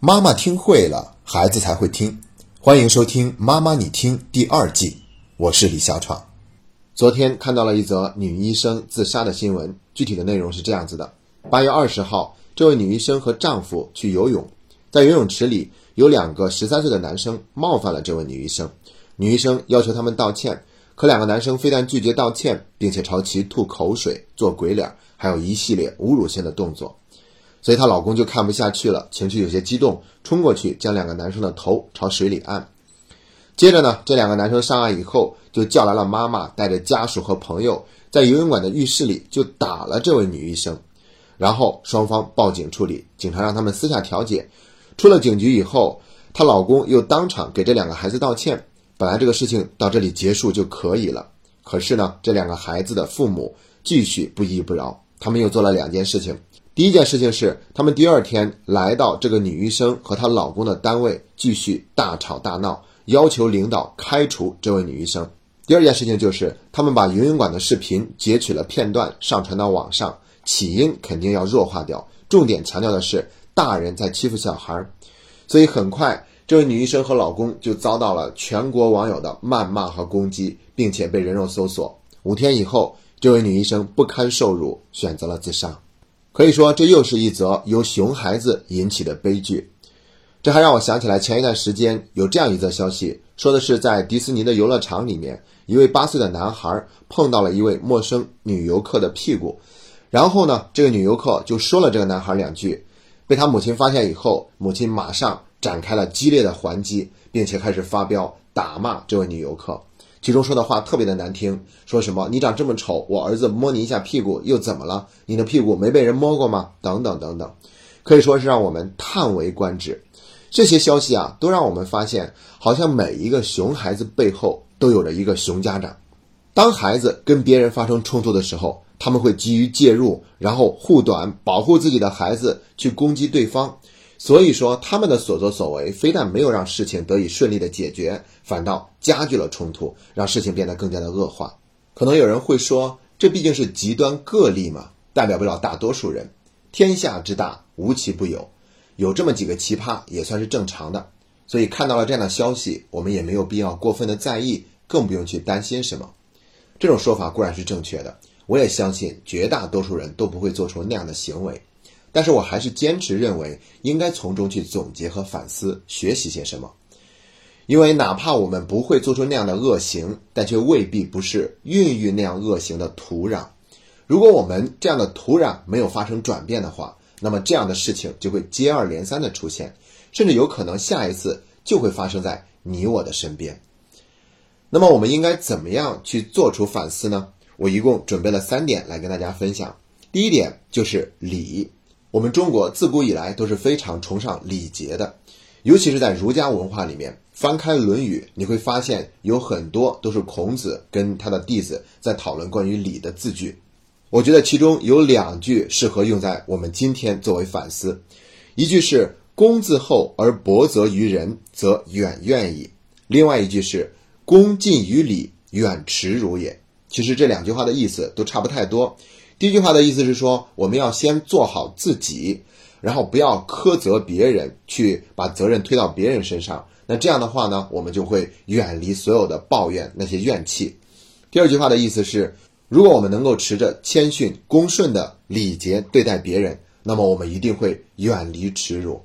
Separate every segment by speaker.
Speaker 1: 妈妈听会了，孩子才会听。欢迎收听《妈妈你听》第二季，我是李小闯。昨天看到了一则女医生自杀的新闻，具体的内容是这样子的：八月二十号，这位女医生和丈夫去游泳，在游泳池里有两个十三岁的男生冒犯了这位女医生，女医生要求他们道歉，可两个男生非但拒绝道歉，并且朝其吐口水、做鬼脸，还有一系列侮辱性的动作。所以她老公就看不下去了，情绪有些激动，冲过去将两个男生的头朝水里按。接着呢，这两个男生上岸以后，就叫来了妈妈，带着家属和朋友，在游泳馆的浴室里就打了这位女医生。然后双方报警处理，警察让他们私下调解。出了警局以后，她老公又当场给这两个孩子道歉。本来这个事情到这里结束就可以了，可是呢，这两个孩子的父母继续不依不饶，他们又做了两件事情。第一件事情是，他们第二天来到这个女医生和她老公的单位，继续大吵大闹，要求领导开除这位女医生。第二件事情就是，他们把游泳馆的视频截取了片段，上传到网上，起因肯定要弱化掉，重点强调的是大人在欺负小孩。所以很快，这位女医生和老公就遭到了全国网友的谩骂和攻击，并且被人肉搜索。五天以后，这位女医生不堪受辱，选择了自杀。可以说，这又是一则由熊孩子引起的悲剧。这还让我想起来，前一段时间有这样一则消息，说的是在迪士尼的游乐场里面，一位八岁的男孩碰到了一位陌生女游客的屁股，然后呢，这个女游客就说了这个男孩两句，被他母亲发现以后，母亲马上展开了激烈的还击，并且开始发飙打骂这位女游客。其中说的话特别的难听，说什么你长这么丑，我儿子摸你一下屁股又怎么了？你的屁股没被人摸过吗？等等等等，可以说是让我们叹为观止。这些消息啊，都让我们发现，好像每一个熊孩子背后都有着一个熊家长。当孩子跟别人发生冲突的时候，他们会急于介入，然后护短，保护自己的孩子，去攻击对方。所以说，他们的所作所为非但没有让事情得以顺利的解决，反倒加剧了冲突，让事情变得更加的恶化。可能有人会说，这毕竟是极端个例嘛，代表不了大多数人。天下之大，无奇不有，有这么几个奇葩也算是正常的。所以看到了这样的消息，我们也没有必要过分的在意，更不用去担心什么。这种说法固然是正确的，我也相信绝大多数人都不会做出那样的行为。但是我还是坚持认为，应该从中去总结和反思，学习些什么。因为哪怕我们不会做出那样的恶行，但却未必不是孕育那样恶行的土壤。如果我们这样的土壤没有发生转变的话，那么这样的事情就会接二连三的出现，甚至有可能下一次就会发生在你我的身边。那么我们应该怎么样去做出反思呢？我一共准备了三点来跟大家分享。第一点就是礼。我们中国自古以来都是非常崇尚礼节的，尤其是在儒家文化里面，翻开《论语》，你会发现有很多都是孔子跟他的弟子在讨论关于礼的字句。我觉得其中有两句适合用在我们今天作为反思，一句是“公自厚而薄责于人，则远怨矣”，另外一句是“恭近于礼，远耻辱也”。其实这两句话的意思都差不太多。第一句话的意思是说，我们要先做好自己，然后不要苛责别人，去把责任推到别人身上。那这样的话呢，我们就会远离所有的抱怨那些怨气。第二句话的意思是，如果我们能够持着谦逊恭顺的礼节对待别人，那么我们一定会远离耻辱。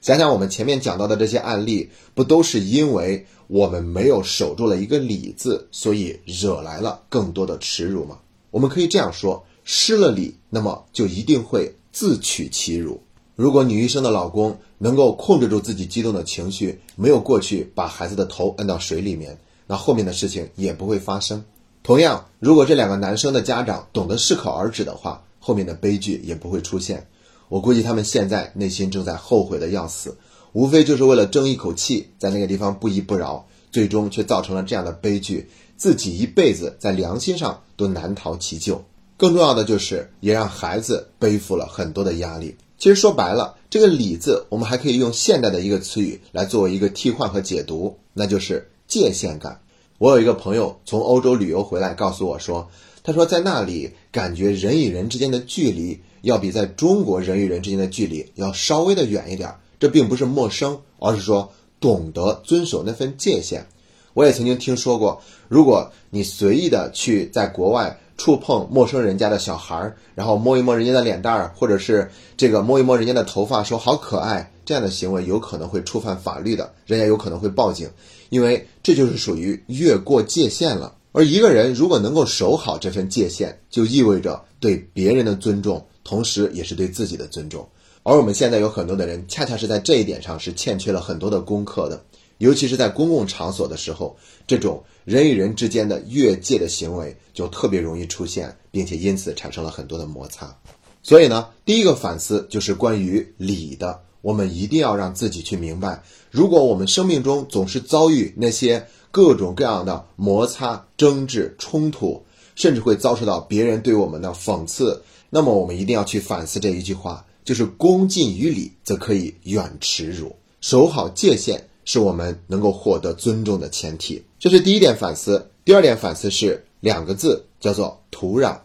Speaker 1: 想想我们前面讲到的这些案例，不都是因为我们没有守住了一个礼字，所以惹来了更多的耻辱吗？我们可以这样说。失了礼，那么就一定会自取其辱。如果女医生的老公能够控制住自己激动的情绪，没有过去把孩子的头摁到水里面，那后面的事情也不会发生。同样，如果这两个男生的家长懂得适可而止的话，后面的悲剧也不会出现。我估计他们现在内心正在后悔的要死，无非就是为了争一口气，在那个地方不依不饶，最终却造成了这样的悲剧，自己一辈子在良心上都难逃其咎。更重要的就是，也让孩子背负了很多的压力。其实说白了，这个“理”字，我们还可以用现代的一个词语来作为一个替换和解读，那就是界限感。我有一个朋友从欧洲旅游回来，告诉我说，他说在那里感觉人与人之间的距离要比在中国人与人之间的距离要稍微的远一点，这并不是陌生，而是说懂得遵守那份界限。我也曾经听说过，如果你随意的去在国外触碰陌生人家的小孩儿，然后摸一摸人家的脸蛋儿，或者是这个摸一摸人家的头发，说好可爱，这样的行为有可能会触犯法律的，人家有可能会报警，因为这就是属于越过界限了。而一个人如果能够守好这份界限，就意味着对别人的尊重，同时也是对自己的尊重。而我们现在有很多的人，恰恰是在这一点上是欠缺了很多的功课的，尤其是在公共场所的时候，这种人与人之间的越界的行为就特别容易出现，并且因此产生了很多的摩擦。所以呢，第一个反思就是关于礼的，我们一定要让自己去明白，如果我们生命中总是遭遇那些。各种各样的摩擦、争执、冲突，甚至会遭受到别人对我们的讽刺。那么，我们一定要去反思这一句话，就是“恭敬于礼，则可以远耻辱”。守好界限，是我们能够获得尊重的前提。这是第一点反思。第二点反思是两个字，叫做土壤。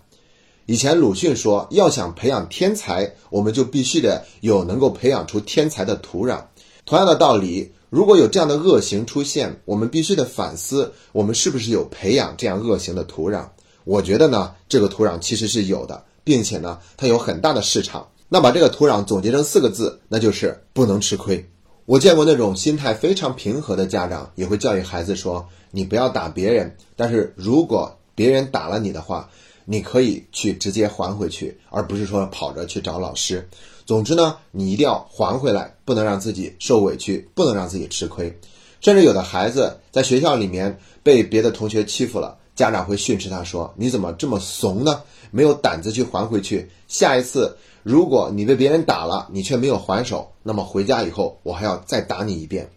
Speaker 1: 以前鲁迅说，要想培养天才，我们就必须得有能够培养出天才的土壤。同样的道理。如果有这样的恶行出现，我们必须得反思，我们是不是有培养这样恶行的土壤？我觉得呢，这个土壤其实是有的，并且呢，它有很大的市场。那把这个土壤总结成四个字，那就是不能吃亏。我见过那种心态非常平和的家长，也会教育孩子说：“你不要打别人，但是如果别人打了你的话。”你可以去直接还回去，而不是说跑着去找老师。总之呢，你一定要还回来，不能让自己受委屈，不能让自己吃亏。甚至有的孩子在学校里面被别的同学欺负了，家长会训斥他说：“你怎么这么怂呢？没有胆子去还回去。下一次如果你被别人打了，你却没有还手，那么回家以后我还要再打你一遍。”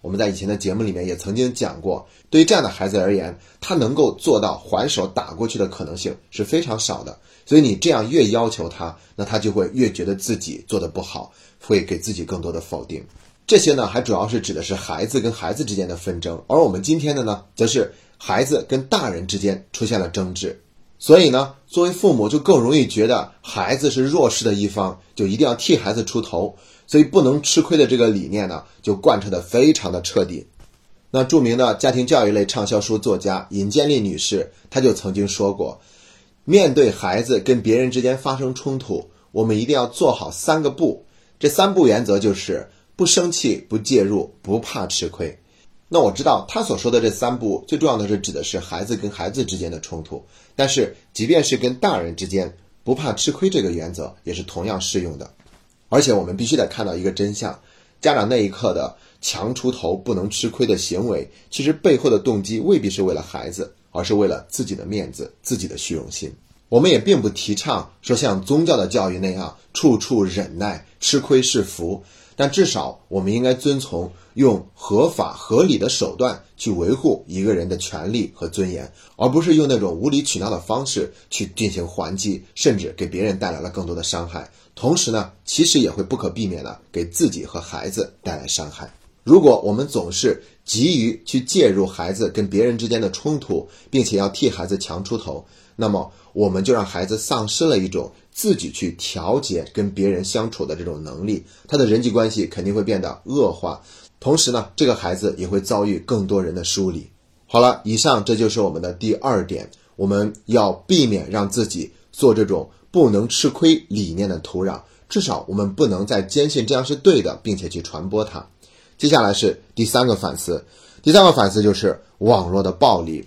Speaker 1: 我们在以前的节目里面也曾经讲过，对于这样的孩子而言，他能够做到还手打过去的可能性是非常少的。所以你这样越要求他，那他就会越觉得自己做的不好，会给自己更多的否定。这些呢，还主要是指的是孩子跟孩子之间的纷争，而我们今天的呢，则是孩子跟大人之间出现了争执。所以呢，作为父母就更容易觉得孩子是弱势的一方，就一定要替孩子出头。所以不能吃亏的这个理念呢，就贯彻的非常的彻底。那著名的家庭教育类畅销书作家尹建莉女士，她就曾经说过，面对孩子跟别人之间发生冲突，我们一定要做好三个不。这三不原则就是不生气、不介入、不怕吃亏。那我知道他所说的这三不，最重要的是指的是孩子跟孩子之间的冲突，但是即便是跟大人之间，不怕吃亏这个原则也是同样适用的。而且我们必须得看到一个真相：家长那一刻的强出头、不能吃亏的行为，其实背后的动机未必是为了孩子，而是为了自己的面子、自己的虚荣心。我们也并不提倡说像宗教的教育那样处处忍耐、吃亏是福。但至少我们应该遵从用合法合理的手段去维护一个人的权利和尊严，而不是用那种无理取闹的方式去进行还击，甚至给别人带来了更多的伤害。同时呢，其实也会不可避免的给自己和孩子带来伤害。如果我们总是急于去介入孩子跟别人之间的冲突，并且要替孩子强出头，那么我们就让孩子丧失了一种。自己去调节跟别人相处的这种能力，他的人际关系肯定会变得恶化。同时呢，这个孩子也会遭遇更多人的疏离。好了，以上这就是我们的第二点，我们要避免让自己做这种不能吃亏理念的土壤，至少我们不能再坚信这样是对的，并且去传播它。接下来是第三个反思，第三个反思就是网络的暴力。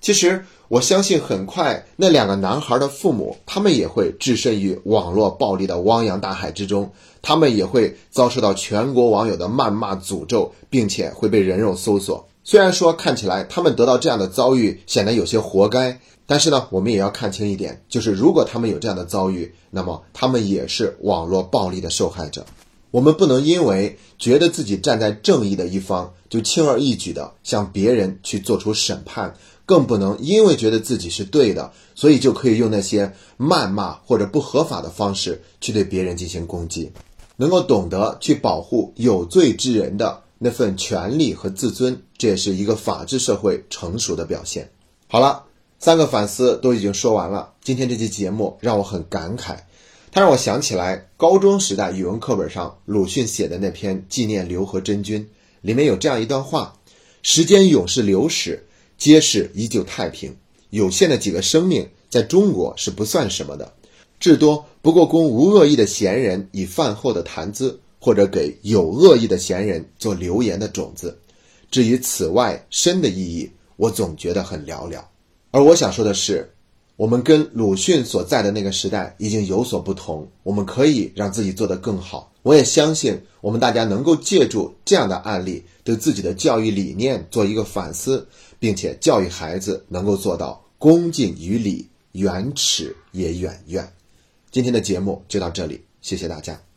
Speaker 1: 其实。我相信很快那两个男孩的父母，他们也会置身于网络暴力的汪洋大海之中，他们也会遭受到全国网友的谩骂、诅咒，并且会被人肉搜索。虽然说看起来他们得到这样的遭遇显得有些活该，但是呢，我们也要看清一点，就是如果他们有这样的遭遇，那么他们也是网络暴力的受害者。我们不能因为觉得自己站在正义的一方，就轻而易举的向别人去做出审判。更不能因为觉得自己是对的，所以就可以用那些谩骂或者不合法的方式去对别人进行攻击。能够懂得去保护有罪之人的那份权利和自尊，这也是一个法治社会成熟的表现。好了，三个反思都已经说完了。今天这期节目让我很感慨，它让我想起来高中时代语文课本上鲁迅写的那篇纪念刘和珍君，里面有这样一段话：“时间永是流逝，皆是依旧太平。有限的几个生命，在中国是不算什么的，至多不过供无恶意的闲人以饭后的谈资，或者给有恶意的闲人做流言的种子。至于此外深的意义，我总觉得很寥寥。而我想说的是。”我们跟鲁迅所在的那个时代已经有所不同，我们可以让自己做得更好。我也相信，我们大家能够借助这样的案例，对自己的教育理念做一个反思，并且教育孩子能够做到恭敬于礼，远耻也远怨。今天的节目就到这里，谢谢大家。